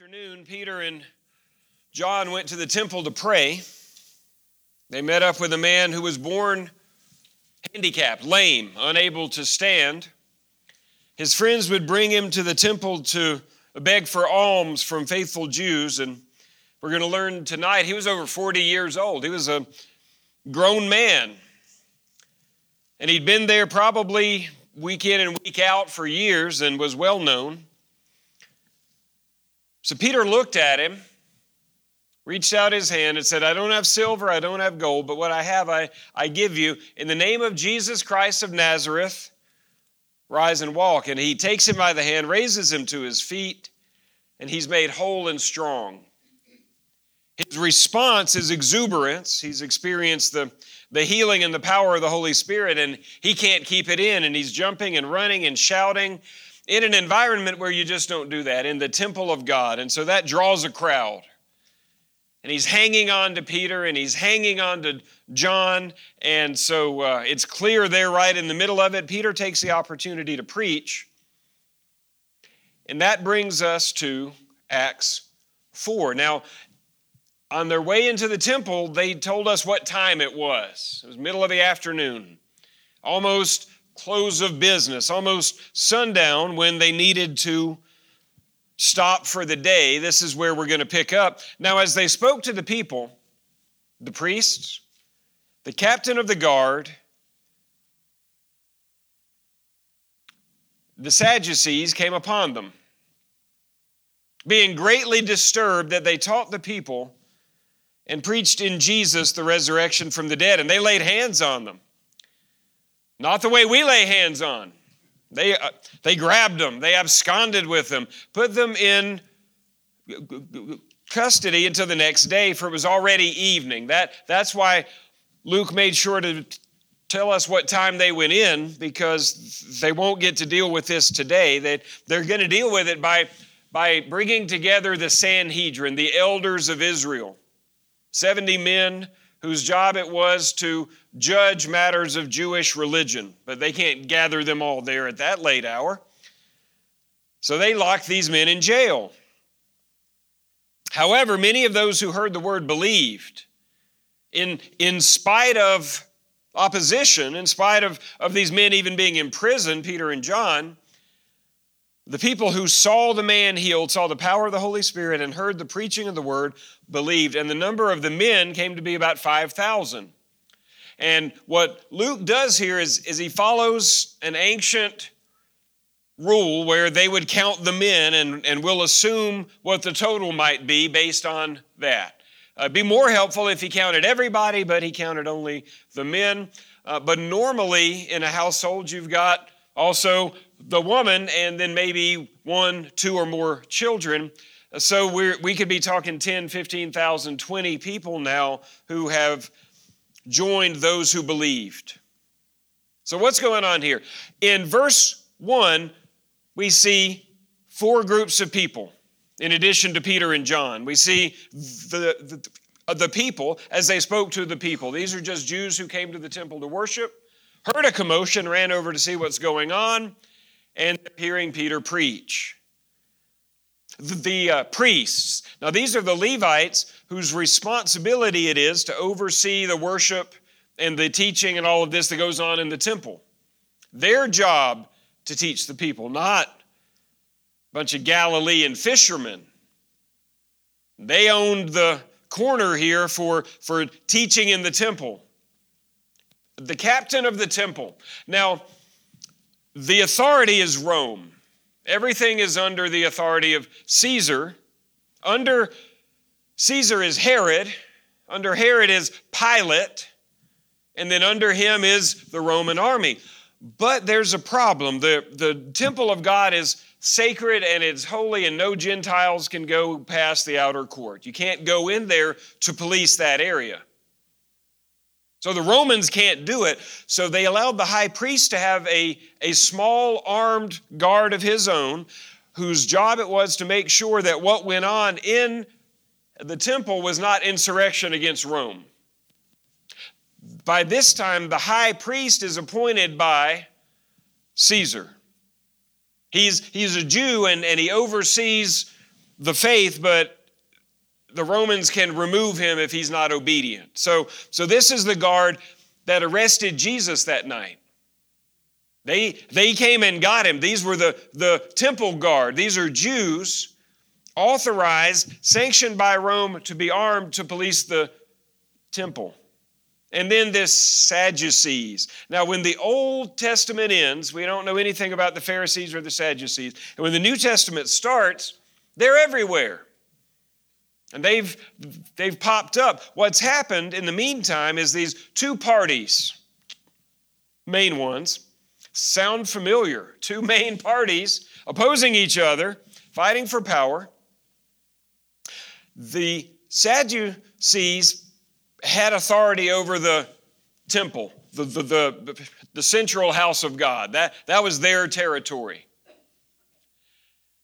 afternoon, Peter and John went to the temple to pray. They met up with a man who was born handicapped, lame, unable to stand. His friends would bring him to the temple to beg for alms from faithful Jews. And we're going to learn tonight he was over 40 years old. He was a grown man. And he'd been there probably week in and week out for years and was well known. So Peter looked at him, reached out his hand, and said, I don't have silver, I don't have gold, but what I have I, I give you. In the name of Jesus Christ of Nazareth, rise and walk. And he takes him by the hand, raises him to his feet, and he's made whole and strong. His response is exuberance. He's experienced the, the healing and the power of the Holy Spirit, and he can't keep it in, and he's jumping and running and shouting in an environment where you just don't do that, in the temple of God. And so that draws a crowd. And he's hanging on to Peter and he's hanging on to John. And so uh, it's clear there, right in the middle of it. Peter takes the opportunity to preach. And that brings us to Acts 4. Now, on their way into the temple, they told us what time it was. It was middle of the afternoon, almost close of business, almost sundown when they needed to stop for the day. This is where we're going to pick up. Now, as they spoke to the people, the priests, the captain of the guard, the Sadducees came upon them, being greatly disturbed that they taught the people and preached in Jesus the resurrection from the dead, and they laid hands on them. Not the way we lay hands on. They, uh, they grabbed them, they absconded with them, put them in custody until the next day, for it was already evening. That, that's why Luke made sure to tell us what time they went in, because they won't get to deal with this today. They, they're going to deal with it by, by bringing together the Sanhedrin, the elders of Israel. 70 men whose job it was to judge matters of Jewish religion, but they can't gather them all there at that late hour. So they locked these men in jail. However, many of those who heard the word believed. In, in spite of opposition, in spite of, of these men even being imprisoned, Peter and John, the people who saw the man healed, saw the power of the Holy Spirit, and heard the preaching of the word, believed. And the number of the men came to be about 5,000. And what Luke does here is, is he follows an ancient rule where they would count the men and, and we'll assume what the total might be based on that. Uh, it'd be more helpful if he counted everybody, but he counted only the men. Uh, but normally in a household, you've got also the woman, and then maybe one, two, or more children. So we we could be talking 10, 15,000, 20 people now who have joined those who believed. So what's going on here? In verse 1, we see four groups of people in addition to Peter and John. We see the, the, uh, the people as they spoke to the people. These are just Jews who came to the temple to worship, heard a commotion, ran over to see what's going on and hearing Peter preach. The, the uh, priests, now these are the Levites whose responsibility it is to oversee the worship and the teaching and all of this that goes on in the temple. Their job to teach the people, not a bunch of Galilean fishermen. They owned the corner here for, for teaching in the temple. The captain of the temple. Now, the authority is Rome. Everything is under the authority of Caesar. Under Caesar is Herod. Under Herod is Pilate. And then under him is the Roman army. But there's a problem. The, the temple of God is sacred and it's holy, and no Gentiles can go past the outer court. You can't go in there to police that area. So the Romans can't do it, so they allowed the high priest to have a, a small armed guard of his own, whose job it was to make sure that what went on in the temple was not insurrection against Rome. By this time, the high priest is appointed by Caesar. He's, he's a Jew and, and he oversees the faith, but the Romans can remove him if he's not obedient. So, so this is the guard that arrested Jesus that night. They, they came and got him. These were the, the temple guard. These are Jews authorized, sanctioned by Rome to be armed to police the temple. And then this Sadducees. Now, when the Old Testament ends, we don't know anything about the Pharisees or the Sadducees. And when the New Testament starts, they're everywhere. And they've, they've popped up. What's happened in the meantime is these two parties, main ones, sound familiar. Two main parties opposing each other, fighting for power. The Sadducees had authority over the temple, the, the, the, the central house of God. That, that was their territory.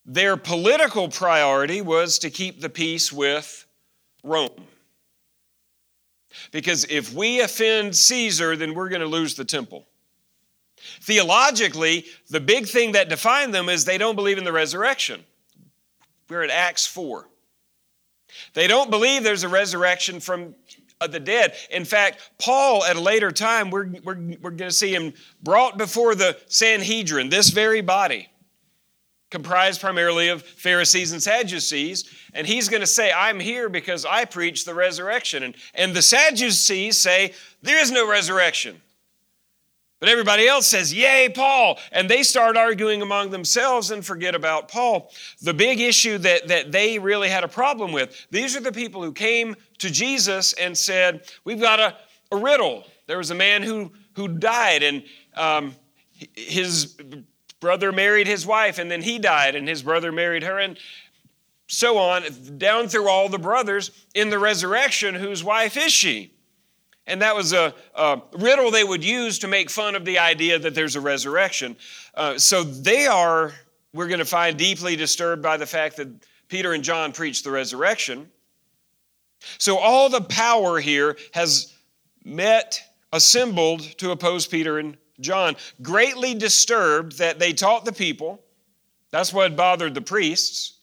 Their political priority was to keep the peace with Rome. Because if we offend Caesar, then we're going to lose the temple. Theologically, the big thing that defined them is they don't believe in the resurrection. We're at Acts 4. They don't believe there's a resurrection from uh, the dead. In fact, Paul, at a later time, we're, we're, we're going to see him brought before the Sanhedrin, this very body comprised primarily of Pharisees and Sadducees. And he's going to say, I'm here because I preach the resurrection. And, and the Sadducees say, There is no resurrection. But everybody else says, Yay, Paul. And they start arguing among themselves and forget about Paul. The big issue that, that they really had a problem with these are the people who came to Jesus and said, We've got a, a riddle. There was a man who, who died, and um, his brother married his wife, and then he died, and his brother married her, and so on, down through all the brothers. In the resurrection, whose wife is she? And that was a, a riddle they would use to make fun of the idea that there's a resurrection. Uh, so they are, we're going to find, deeply disturbed by the fact that Peter and John preached the resurrection. So all the power here has met, assembled to oppose Peter and John, greatly disturbed that they taught the people, that's what bothered the priests,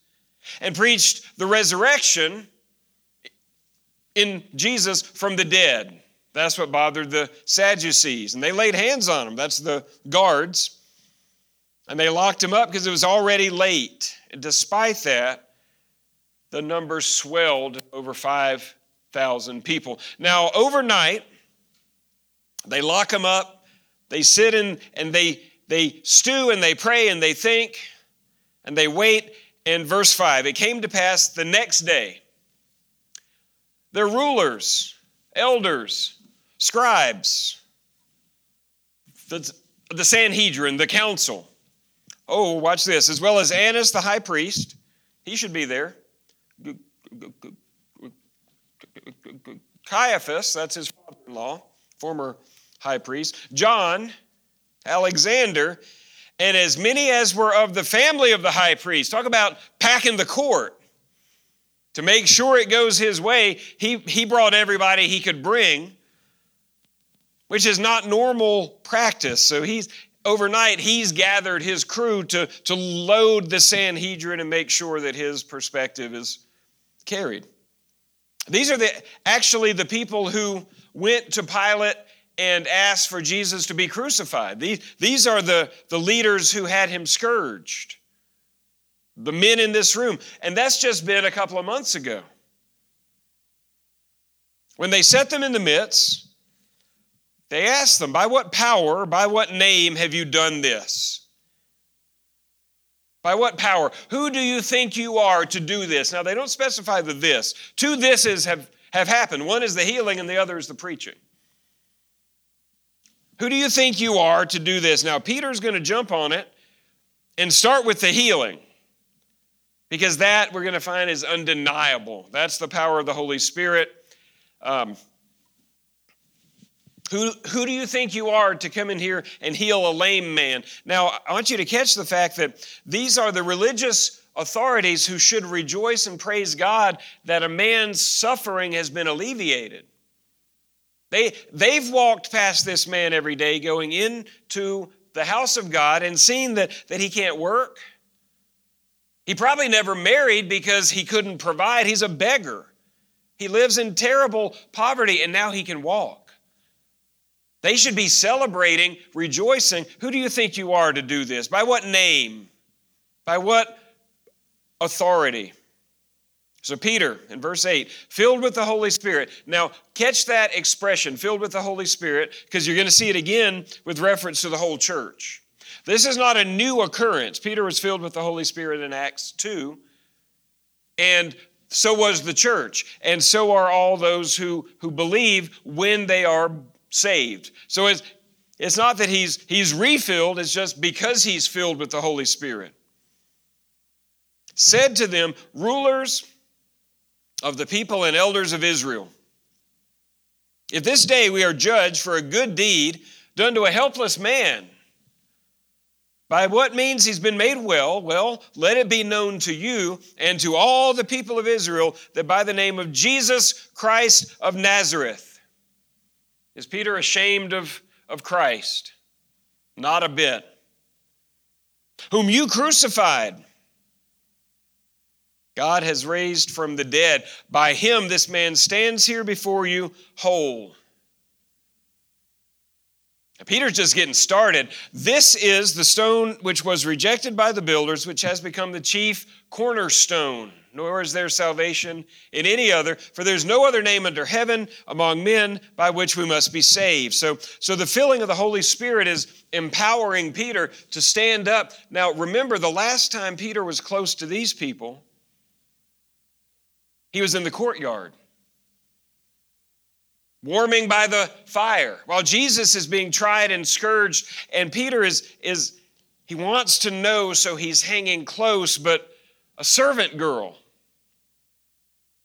and preached the resurrection in Jesus from the dead. That's what bothered the Sadducees. And they laid hands on him, That's the guards. And they locked him up because it was already late. And despite that, the numbers swelled over 5,000 people. Now, overnight, they lock him up they sit in and they, they stew and they pray and they think and they wait. In verse 5, it came to pass the next day. Their rulers, elders, scribes, the, the Sanhedrin, the council. Oh, watch this. As well as Annas the high priest, he should be there. Caiaphas, that's his father in law, former high priest, John, Alexander, and as many as were of the family of the high priest. Talk about packing the court. To make sure it goes his way, he, he brought everybody he could bring, which is not normal practice. So he's overnight he's gathered his crew to, to load the Sanhedrin and make sure that his perspective is carried. These are the actually the people who went to Pilate and asked for Jesus to be crucified. These, these are the, the leaders who had him scourged, the men in this room. And that's just been a couple of months ago. When they set them in the midst, they asked them, By what power, by what name have you done this? By what power? Who do you think you are to do this? Now, they don't specify the this. Two thises have, have happened. One is the healing, and the other is the preaching. Who do you think you are to do this? Now, Peter's going to jump on it and start with the healing because that we're going to find is undeniable. That's the power of the Holy Spirit. Um, who, who do you think you are to come in here and heal a lame man? Now, I want you to catch the fact that these are the religious authorities who should rejoice and praise God that a man's suffering has been alleviated. They, they've walked past this man every day going into the house of God and seen that, that he can't work, He probably never married because he couldn't provide. He's a beggar. He lives in terrible poverty and now he can walk. They should be celebrating, rejoicing. Who do you think you are to do this? By what name? By what authority? So, Peter in verse 8, filled with the Holy Spirit. Now, catch that expression, filled with the Holy Spirit, because you're going to see it again with reference to the whole church. This is not a new occurrence. Peter was filled with the Holy Spirit in Acts 2, and so was the church, and so are all those who, who believe when they are saved. So it's, it's not that he's, he's refilled, it's just because he's filled with the Holy Spirit. Said to them, rulers of the people and elders of Israel, if this day we are judged for a good deed done to a helpless man, by what means he's been made well, well, let it be known to you and to all the people of Israel that by the name of Jesus Christ of Nazareth, is Peter ashamed of, of Christ? Not a bit. Whom you crucified. God has raised from the dead. By him, this man stands here before you whole. Peter's just getting started. This is the stone which was rejected by the builders, which has become the chief cornerstone. Nor is there salvation in any other, for there's no other name under heaven among men by which we must be saved. So, so the filling of the Holy Spirit is empowering Peter to stand up. Now, remember, the last time Peter was close to these people, he was in the courtyard warming by the fire. While Jesus is being tried and scourged and Peter is is he wants to know so he's hanging close but a servant girl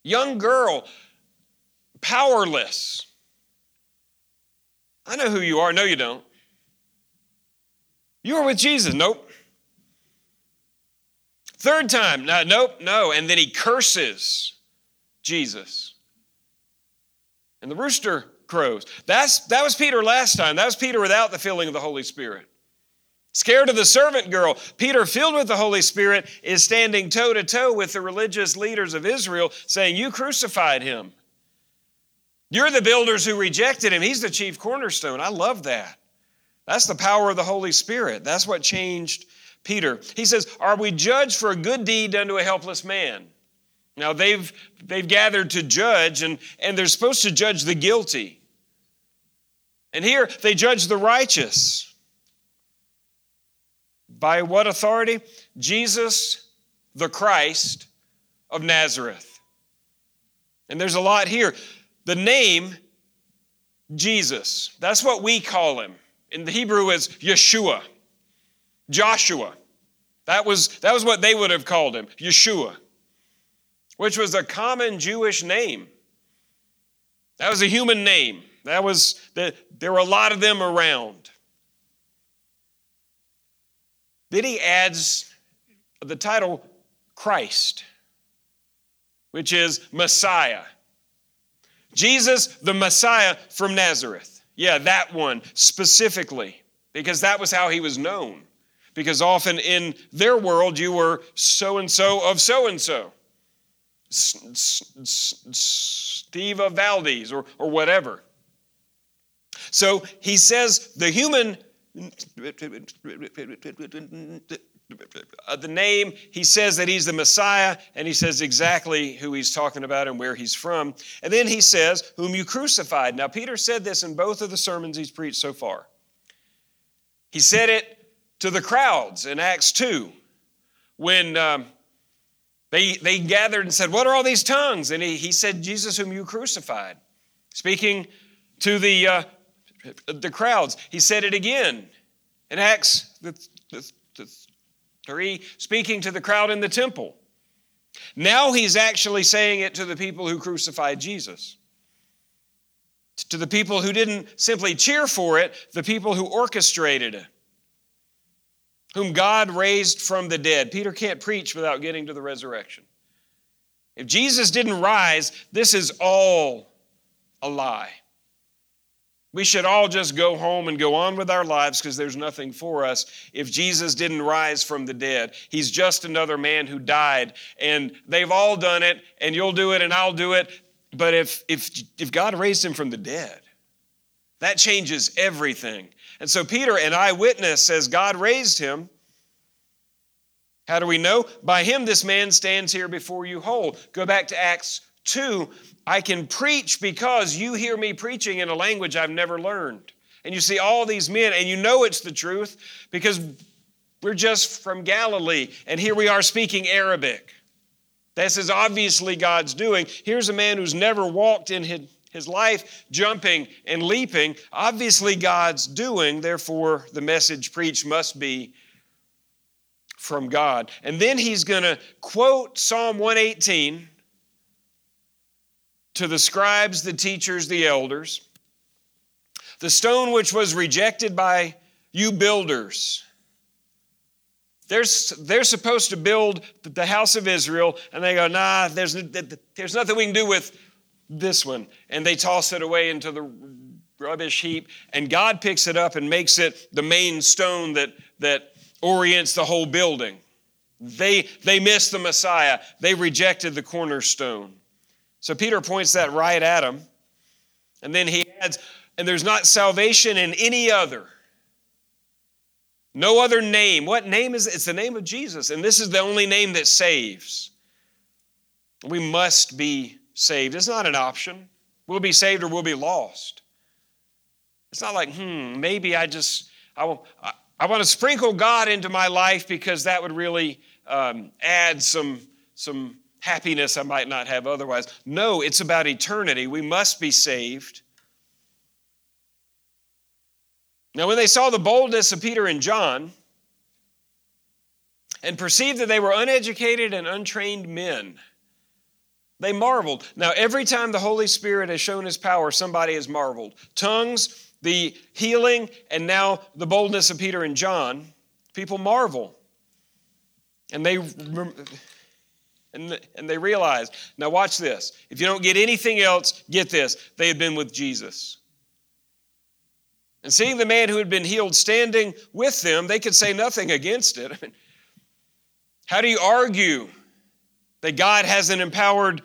young girl powerless. I know who you are. No you don't. You were with Jesus. Nope. Third time. No nope no. And then he curses Jesus and the rooster crows. That's, that was Peter last time. That was Peter without the filling of the Holy Spirit. Scared of the servant girl, Peter, filled with the Holy Spirit, is standing toe to toe with the religious leaders of Israel, saying, You crucified him. You're the builders who rejected him. He's the chief cornerstone. I love that. That's the power of the Holy Spirit. That's what changed Peter. He says, Are we judged for a good deed done to a helpless man? Now they've they've gathered to judge and, and they're supposed to judge the guilty. And here they judge the righteous. By what authority? Jesus the Christ of Nazareth. And there's a lot here. The name Jesus, that's what we call him. In the Hebrew is Yeshua. Joshua. That was, that was what they would have called him, Yeshua which was a common Jewish name. That was a human name. That was the, there were a lot of them around. Then he adds the title Christ, which is Messiah. Jesus, the Messiah from Nazareth. Yeah, that one specifically, because that was how he was known. Because often in their world, you were so and so of so and so. Steve Valdez or, or whatever. So he says the human, uh, the name, he says that he's the Messiah, and he says exactly who he's talking about and where he's from. And then he says, Whom you crucified. Now, Peter said this in both of the sermons he's preached so far. He said it to the crowds in Acts 2 when. Um, they, they gathered and said, What are all these tongues? And he, he said, Jesus, whom you crucified. Speaking to the, uh, the crowds. He said it again in Acts the, the, the 3, speaking to the crowd in the temple. Now he's actually saying it to the people who crucified Jesus. To the people who didn't simply cheer for it, the people who orchestrated it whom God raised from the dead. Peter can't preach without getting to the resurrection. If Jesus didn't rise, this is all a lie. We should all just go home and go on with our lives because there's nothing for us if Jesus didn't rise from the dead. He's just another man who died, and they've all done it, and you'll do it, and I'll do it. But if, if, if God raised him from the dead, that changes everything. And so Peter, an eyewitness, says God raised him. How do we know? By him, this man stands here before you whole. Go back to Acts 2. I can preach because you hear me preaching in a language I've never learned. And you see all these men, and you know it's the truth because we're just from Galilee, and here we are speaking Arabic. This is obviously God's doing. Here's a man who's never walked in his life jumping and leaping. Obviously, God's doing, therefore, the message preached must be from God. And then he's going to quote Psalm 118 to the scribes, the teachers, the elders. The stone which was rejected by you builders. They're, they're supposed to build the house of Israel, and they go, nah, there's, there's nothing we can do with this one. And they toss it away into the rubbish heap, and God picks it up and makes it the main stone that, that orients the whole building. They, they missed the Messiah, they rejected the cornerstone. So Peter points that right at him. And then he adds, and there's not salvation in any other. No other name. What name is it? It's the name of Jesus. And this is the only name that saves. We must be saved. It's not an option. We'll be saved or we'll be lost. It's not like, hmm, maybe I just, I, will, I, I want to sprinkle God into my life because that would really um, add some, some happiness I might not have otherwise. No, it's about eternity. We must be saved. Now, when they saw the boldness of Peter and John and perceived that they were uneducated and untrained men, they marveled. Now, every time the Holy Spirit has shown his power, somebody has marveled. Tongues, the healing, and now the boldness of Peter and John, people marvel. And they and, and they realized, now watch this. If you don't get anything else, get this. They had been with Jesus. And seeing the man who had been healed standing with them, they could say nothing against it. I mean, how do you argue that God hasn't empowered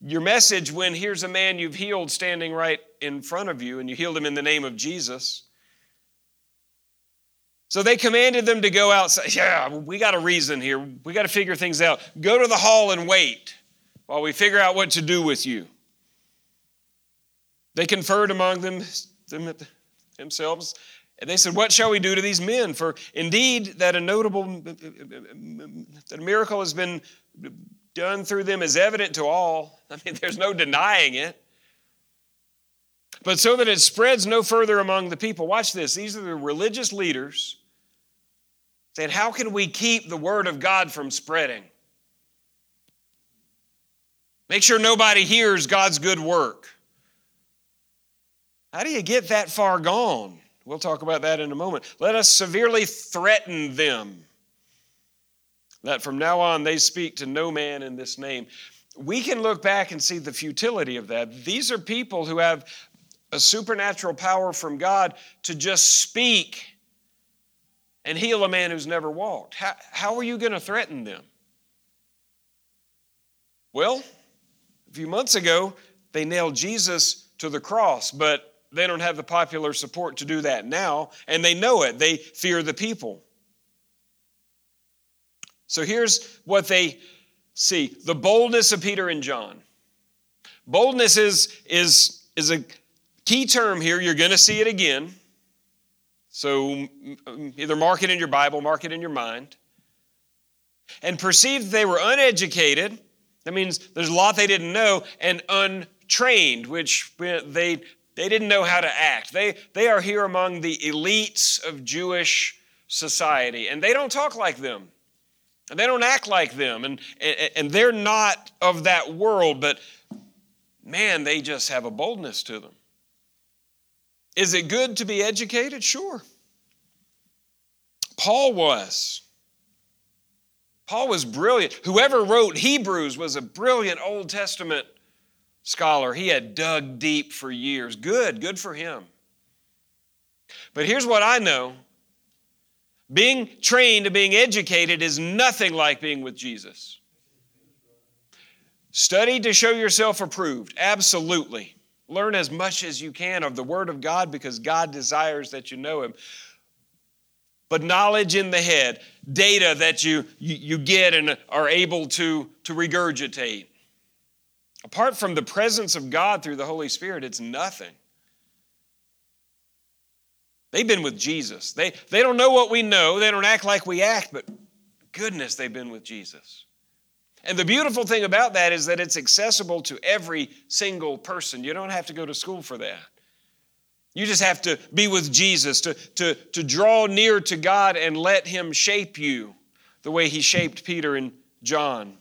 your message when here's a man you've healed standing right in front of you and you healed him in the name of Jesus? So they commanded them to go outside. Yeah, we got a reason here. We got to figure things out. Go to the hall and wait while we figure out what to do with you. They conferred among them, them themselves, and they said, What shall we do to these men? For indeed, that a notable that a miracle has been done through them is evident to all. I mean, there's no denying it. But so that it spreads no further among the people. Watch this. These are the religious leaders saying, How can we keep the word of God from spreading? Make sure nobody hears God's good work. How do you get that far gone? We'll talk about that in a moment. Let us severely threaten them that from now on they speak to no man in this name. We can look back and see the futility of that. These are people who have a supernatural power from God to just speak and heal a man who's never walked. How, how are you going to threaten them? Well, a few months ago, they nailed Jesus to the cross, but they don't have the popular support to do that now, and they know it. They fear the people. So here's what they see the boldness of Peter and John. Boldness is, is, is a key term here. You're going to see it again. So either mark it in your Bible, mark it in your mind. And perceived they were uneducated. That means there's a lot they didn't know, and untrained, which they, they didn't know how to act. They, they are here among the elites of Jewish society, and they don't talk like them. And they don't act like them, and, and they're not of that world, but man, they just have a boldness to them. Is it good to be educated? Sure. Paul was. Paul was brilliant. Whoever wrote Hebrews was a brilliant Old Testament scholar. He had dug deep for years. Good, good for him. But here's what I know being trained, being educated is nothing like being with Jesus. Study to show yourself approved. Absolutely. Learn as much as you can of the Word of God because God desires that you know Him. But knowledge in the head, data that you, you, you get and are able to, to regurgitate. Apart from the presence of God through the Holy Spirit, it's nothing. They've been with Jesus. They, they don't know what we know, they don't act like we act, but goodness, they've been with Jesus. And the beautiful thing about that is that it's accessible to every single person. You don't have to go to school for that. You just have to be with Jesus, to, to, to draw near to God and let Him shape you the way He shaped Peter and John.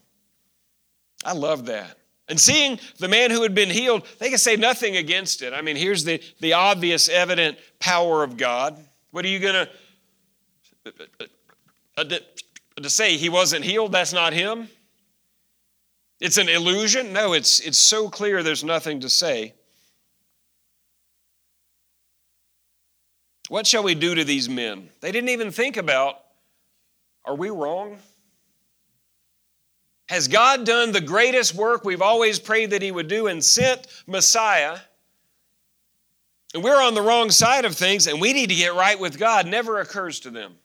I love that. And seeing the man who had been healed, they could say nothing against it. I mean, here's the, the obvious, evident power of God. What are you going to uh, uh, uh, to say he wasn't healed? That's not him. It's an illusion? No, it's, it's so clear there's nothing to say. What shall we do to these men? They didn't even think about are we wrong? Has God done the greatest work we've always prayed that He would do and sent Messiah? And we're on the wrong side of things and we need to get right with God. Never occurs to them.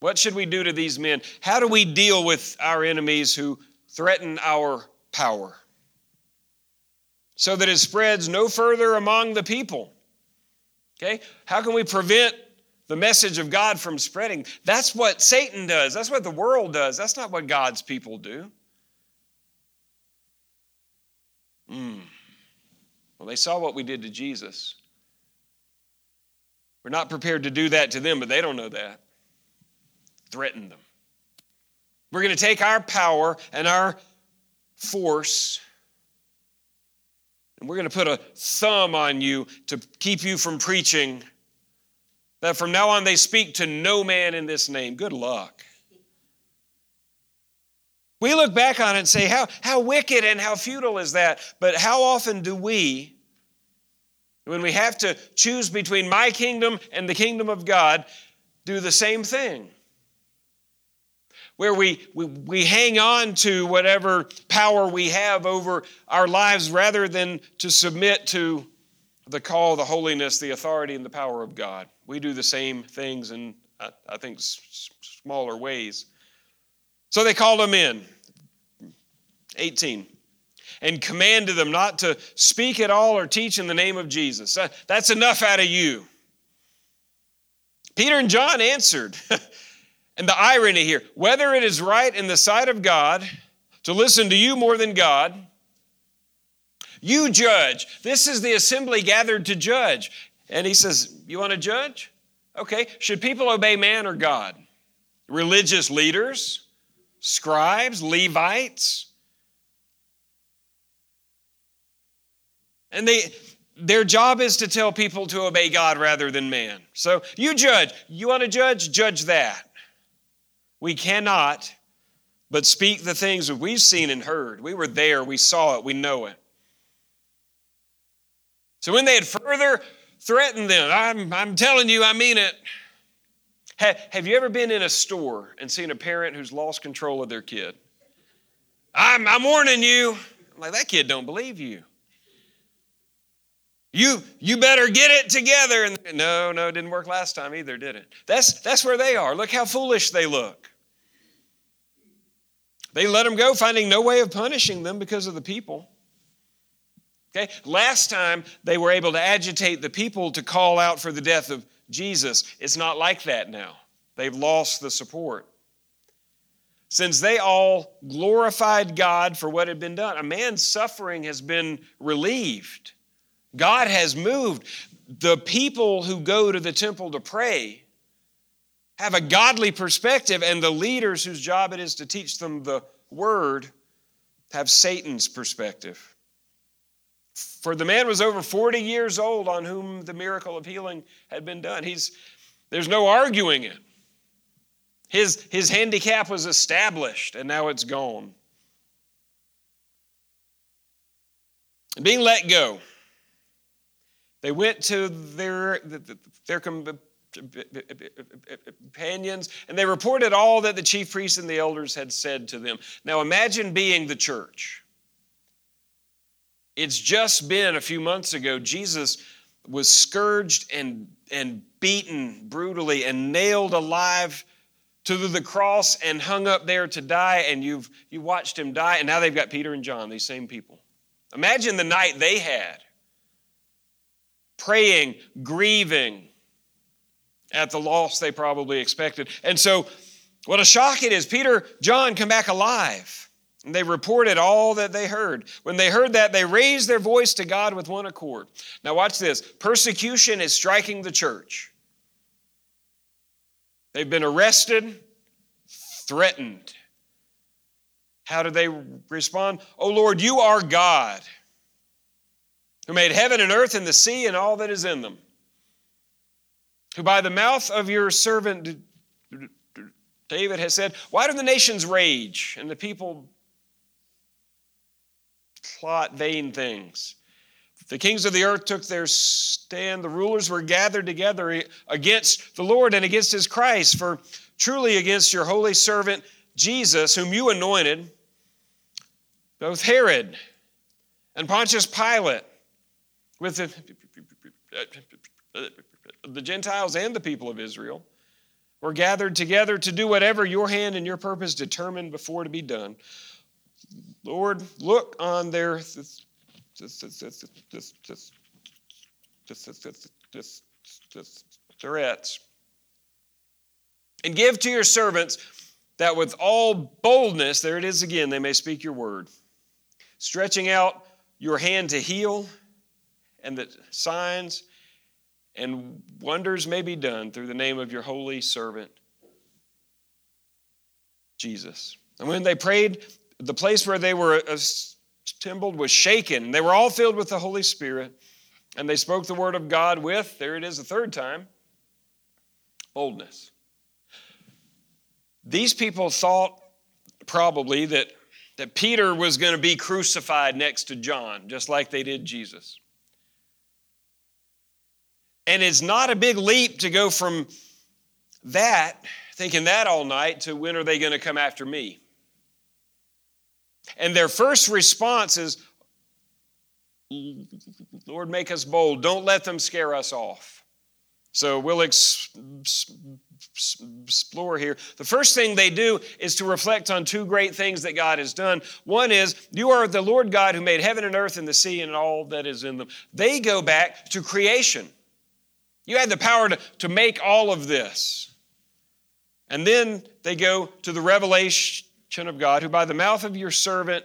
What should we do to these men? How do we deal with our enemies who threaten our power so that it spreads no further among the people. Okay? How can we prevent the message of God from spreading? That's what Satan does. That's what the world does. That's not what God's people do. Mm. Well, they saw what we did to Jesus. We're not prepared to do that to them, but they don't know that. Threaten them. We're going to take our power and our force and we're going to put a thumb on you to keep you from preaching that from now on they speak to no man in this name. Good luck. We look back on it and say, how, how wicked and how futile is that? But how often do we, when we have to choose between my kingdom and the kingdom of God, do the same thing? where we, we, we hang on to whatever power we have over our lives rather than to submit to the call, the holiness, the authority, and the power of God. We do the same things in, I, think, smaller ways. So they called them in. 18 and commanded them not to speak at all or teach in the name of Jesus. That's enough out of you. Peter and John answered, And the irony here whether it is right in the sight of God to listen to you more than God, you judge. This is the assembly gathered to judge. And he says, You want to judge? Okay. Should people obey man or God? Religious leaders, scribes, Levites. And they, their job is to tell people to obey God rather than man. So you judge. You want to judge? Judge that. We cannot but speak the things that we've seen and heard. We were there, we saw it, we know it. So when they had further threatened them, I'm, I'm telling you, I mean it. Have, have you ever been in a store and seen a parent who's lost control of their kid? I'm, I'm warning you. I'm like, that kid don't believe you. You, you better get it together. And no, no, it didn't work last time either, did it? That's, that's where they are. Look how foolish they look. They let them go, finding no way of punishing them because of the people. Okay? Last time they were able to agitate the people to call out for the death of Jesus. It's not like that now. They've lost the support. Since they all glorified God for what had been done, a man's suffering has been relieved. God has moved. The people who go to the temple to pray have a godly perspective, and the leaders whose job it is to teach them the word have Satan's perspective. For the man was over 40 years old on whom the miracle of healing had been done. He's, there's no arguing it. His, his handicap was established, and now it's gone. Being let go, they went to their, their companions and they reported all that the chief priests and the elders had said to them. Now imagine being the church. It's just been a few months ago, Jesus was scourged and, and beaten brutally and nailed alive to the cross and hung up there to die, and you've you watched him die, and now they've got Peter and John, these same people. Imagine the night they had praying, grieving at the loss they probably expected. And so, what a shock it is. Peter, John come back alive. And they reported all that they heard. When they heard that, they raised their voice to God with one accord. Now, watch this persecution is striking the church. They've been arrested, threatened. How do they respond? Oh Lord, you are God, who made heaven and earth and the sea and all that is in them, who by the mouth of your servant David has said, Why do the nations rage and the people plot vain things. The kings of the earth took their stand. The rulers were gathered together against the Lord and against his Christ, for truly against your holy servant Jesus, whom you anointed, both Herod and Pontius Pilate, with the, the Gentiles and the people of Israel, were gathered together to do whatever your hand and your purpose determined before to be done. Lord, look on their threats and give to your servants that with all boldness, there it is again, they may speak your word, stretching out your hand to heal, and that signs and wonders may be done through the name of your holy servant, Jesus. And when they prayed, the place where they were assembled was shaken. They were all filled with the Holy Spirit, and they spoke the word of God with, there it is, a third time, boldness. These people thought probably that, that Peter was going to be crucified next to John, just like they did Jesus. And it's not a big leap to go from that, thinking that all night, to when are they going to come after me? And their first response is, Lord, make us bold. Don't let them scare us off. So we'll explore here. The first thing they do is to reflect on two great things that God has done. One is, You are the Lord God who made heaven and earth and the sea and all that is in them. They go back to creation. You had the power to, to make all of this. And then they go to the revelation of God, who by the mouth of your servant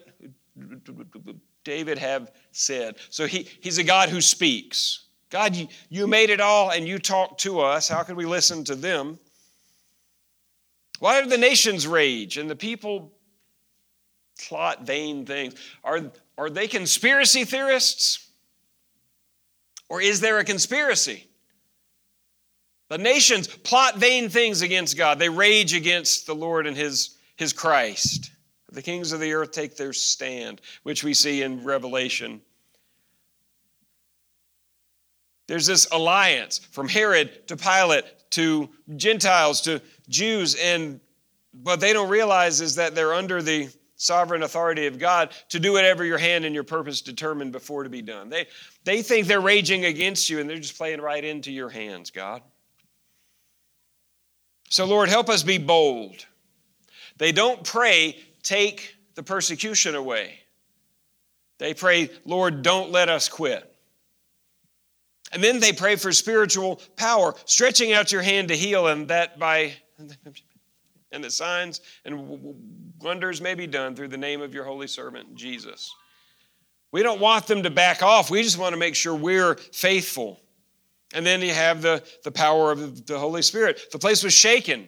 David have said. So he, he's a God who speaks. God, you, you made it all and you talk to us. How can we listen to them? Why do the nations rage and the people plot vain things? Are, are they conspiracy theorists? Or is there a conspiracy? The nations plot vain things against God. They rage against the Lord and his his Christ. The kings of the earth take their stand, which we see in Revelation. There's this alliance from Herod to Pilate to Gentiles to Jews, and what they don't realize is that they're under the sovereign authority of God to do whatever your hand and your purpose determined before to be done. They, they think they're raging against you and they're just playing right into your hands, God. So, Lord, help us be bold. They don't pray, take the persecution away. They pray, Lord, don't let us quit. And then they pray for spiritual power, stretching out your hand to heal, and that by and the signs and wonders may be done through the name of your holy servant, Jesus. We don't want them to back off. We just want to make sure we're faithful. And then you have the, the power of the Holy Spirit. The place was shaken.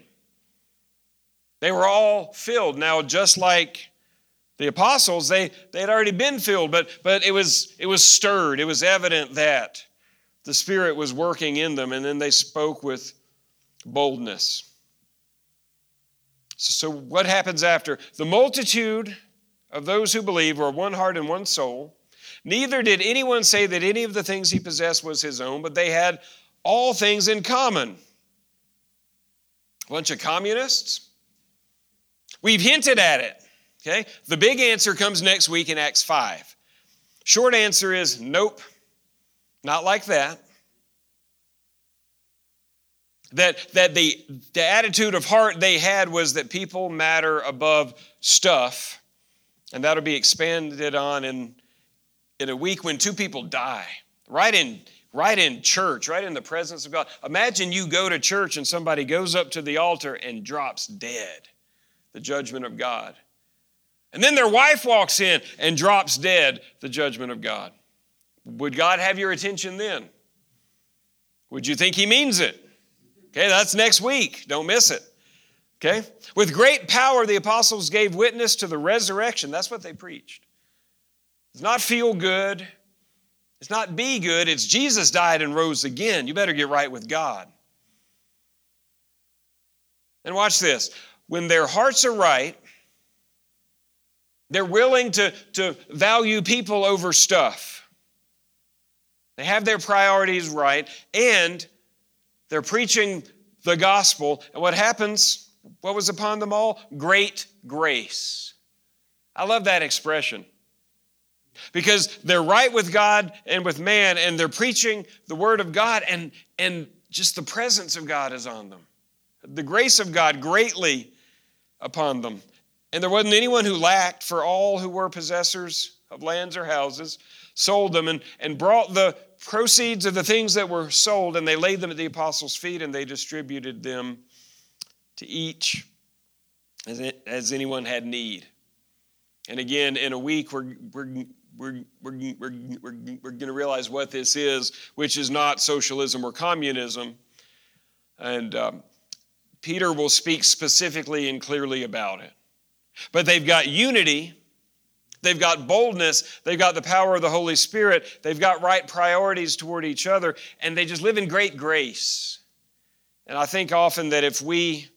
They were all filled. Now, just like the apostles, they, they had already been filled, but, but it, was, it was stirred. It was evident that the Spirit was working in them, and then they spoke with boldness. So, what happens after? The multitude of those who believe were one heart and one soul, Neither did anyone say that any of the things he possessed was his own, but they had all things in common. A bunch of communists? We've hinted at it. Okay? The big answer comes next week in Acts 5. Short answer is nope, not like that. That, that the, the attitude of heart they had was that people matter above stuff, and that'll be expanded on in, in a week when two people die, right in, right in church, right in the presence of God. Imagine you go to church and somebody goes up to the altar and drops dead, the judgment of God. And then their wife walks in and drops dead, the judgment of God. Would God have your attention then? Would you think He means it? Okay, that's next week. Don't miss it. Okay? With great power, the apostles gave witness to the resurrection. That's what they preached. It's not feel good. It's not be good. It's Jesus died and rose again. You better get right with God. And watch this. When their hearts are right, they're willing to, to value people over stuff. They have their priorities right, and they're preaching the gospel. And what happens? What was upon them all? Great grace. I love that expression because they're right with God and with man, and they're preaching the word of God, and, and just the presence of God is on them. The grace of God greatly upon them. And there wasn't anyone who lacked, for all who were possessors of lands or houses sold them and, and brought the proceeds of the things that were sold and they laid them at the apostles' feet and they distributed them to each as, it, as anyone had need. And again, in a week, we're, we're, we're, we're, we're, we're, we're going to realize what this is, which is not socialism or communism. And um, Peter will speak specifically and clearly about it. But they've got unity, they've got boldness, they've got the power of the Holy Spirit, they've got right priorities toward each other, and they just live in great grace. And I think often that if we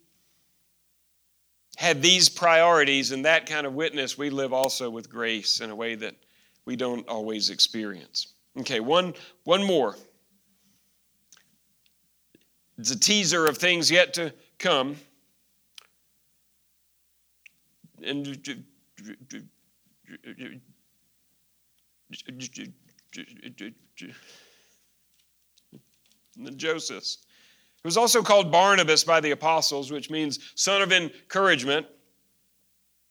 had these priorities and that kind of witness, we live also with grace in a way that we don't always experience. Okay, one, one more. It's a teaser of things yet to come and Joseph, who was also called Barnabas by the apostles, which means son of encouragement,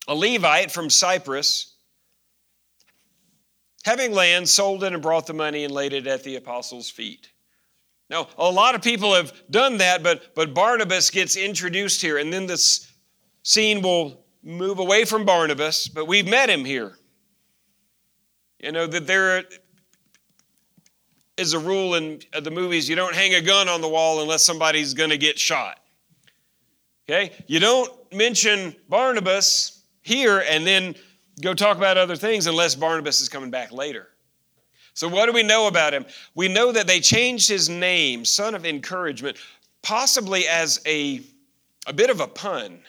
a Levite from Cyprus, having land, sold it and brought the money and laid it at the apostles' feet. Now, a lot of people have done that, but, but Barnabas gets introduced here, and then this scene will move away from Barnabas, but we've met him here. You know, that there is a rule in uh, the movies you don't hang a gun on the wall unless somebody's going to get shot. Okay? You don't mention Barnabas here and then go talk about other things unless Barnabas is coming back later. So, what do we know about him? We know that they changed his name, son of encouragement, possibly as a, a bit of a pun.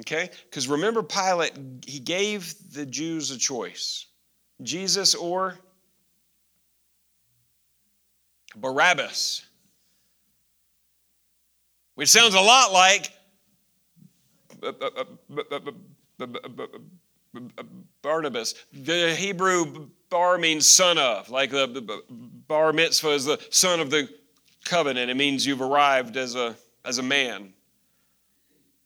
Okay? Because remember, Pilate, he gave the Jews a choice Jesus or Barabbas, which sounds a lot like Barnabas. The Hebrew bar means son of, like the bar mitzvah is the son of the covenant. It means you've arrived as a, as a man.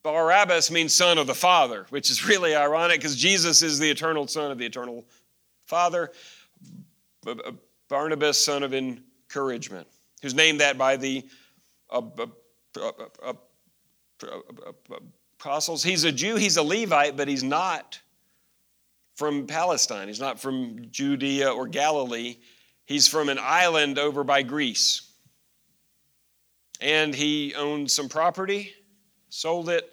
Barabbas means son of the Father, which is really ironic because Jesus is the eternal Son of the eternal Father. Barnabas, son of encouragement, who's named that by the uh, uh, uh, apostles. He's a Jew, he's a Levite, but he's not from Palestine. He's not from Judea or Galilee. He's from an island over by Greece. And he owned some property sold it,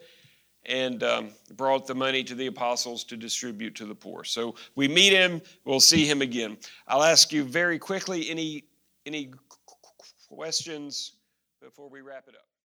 and um, brought the money to the apostles to distribute to the poor. So we meet him, we'll see him again. I'll ask you very quickly any, any questions before we wrap it up.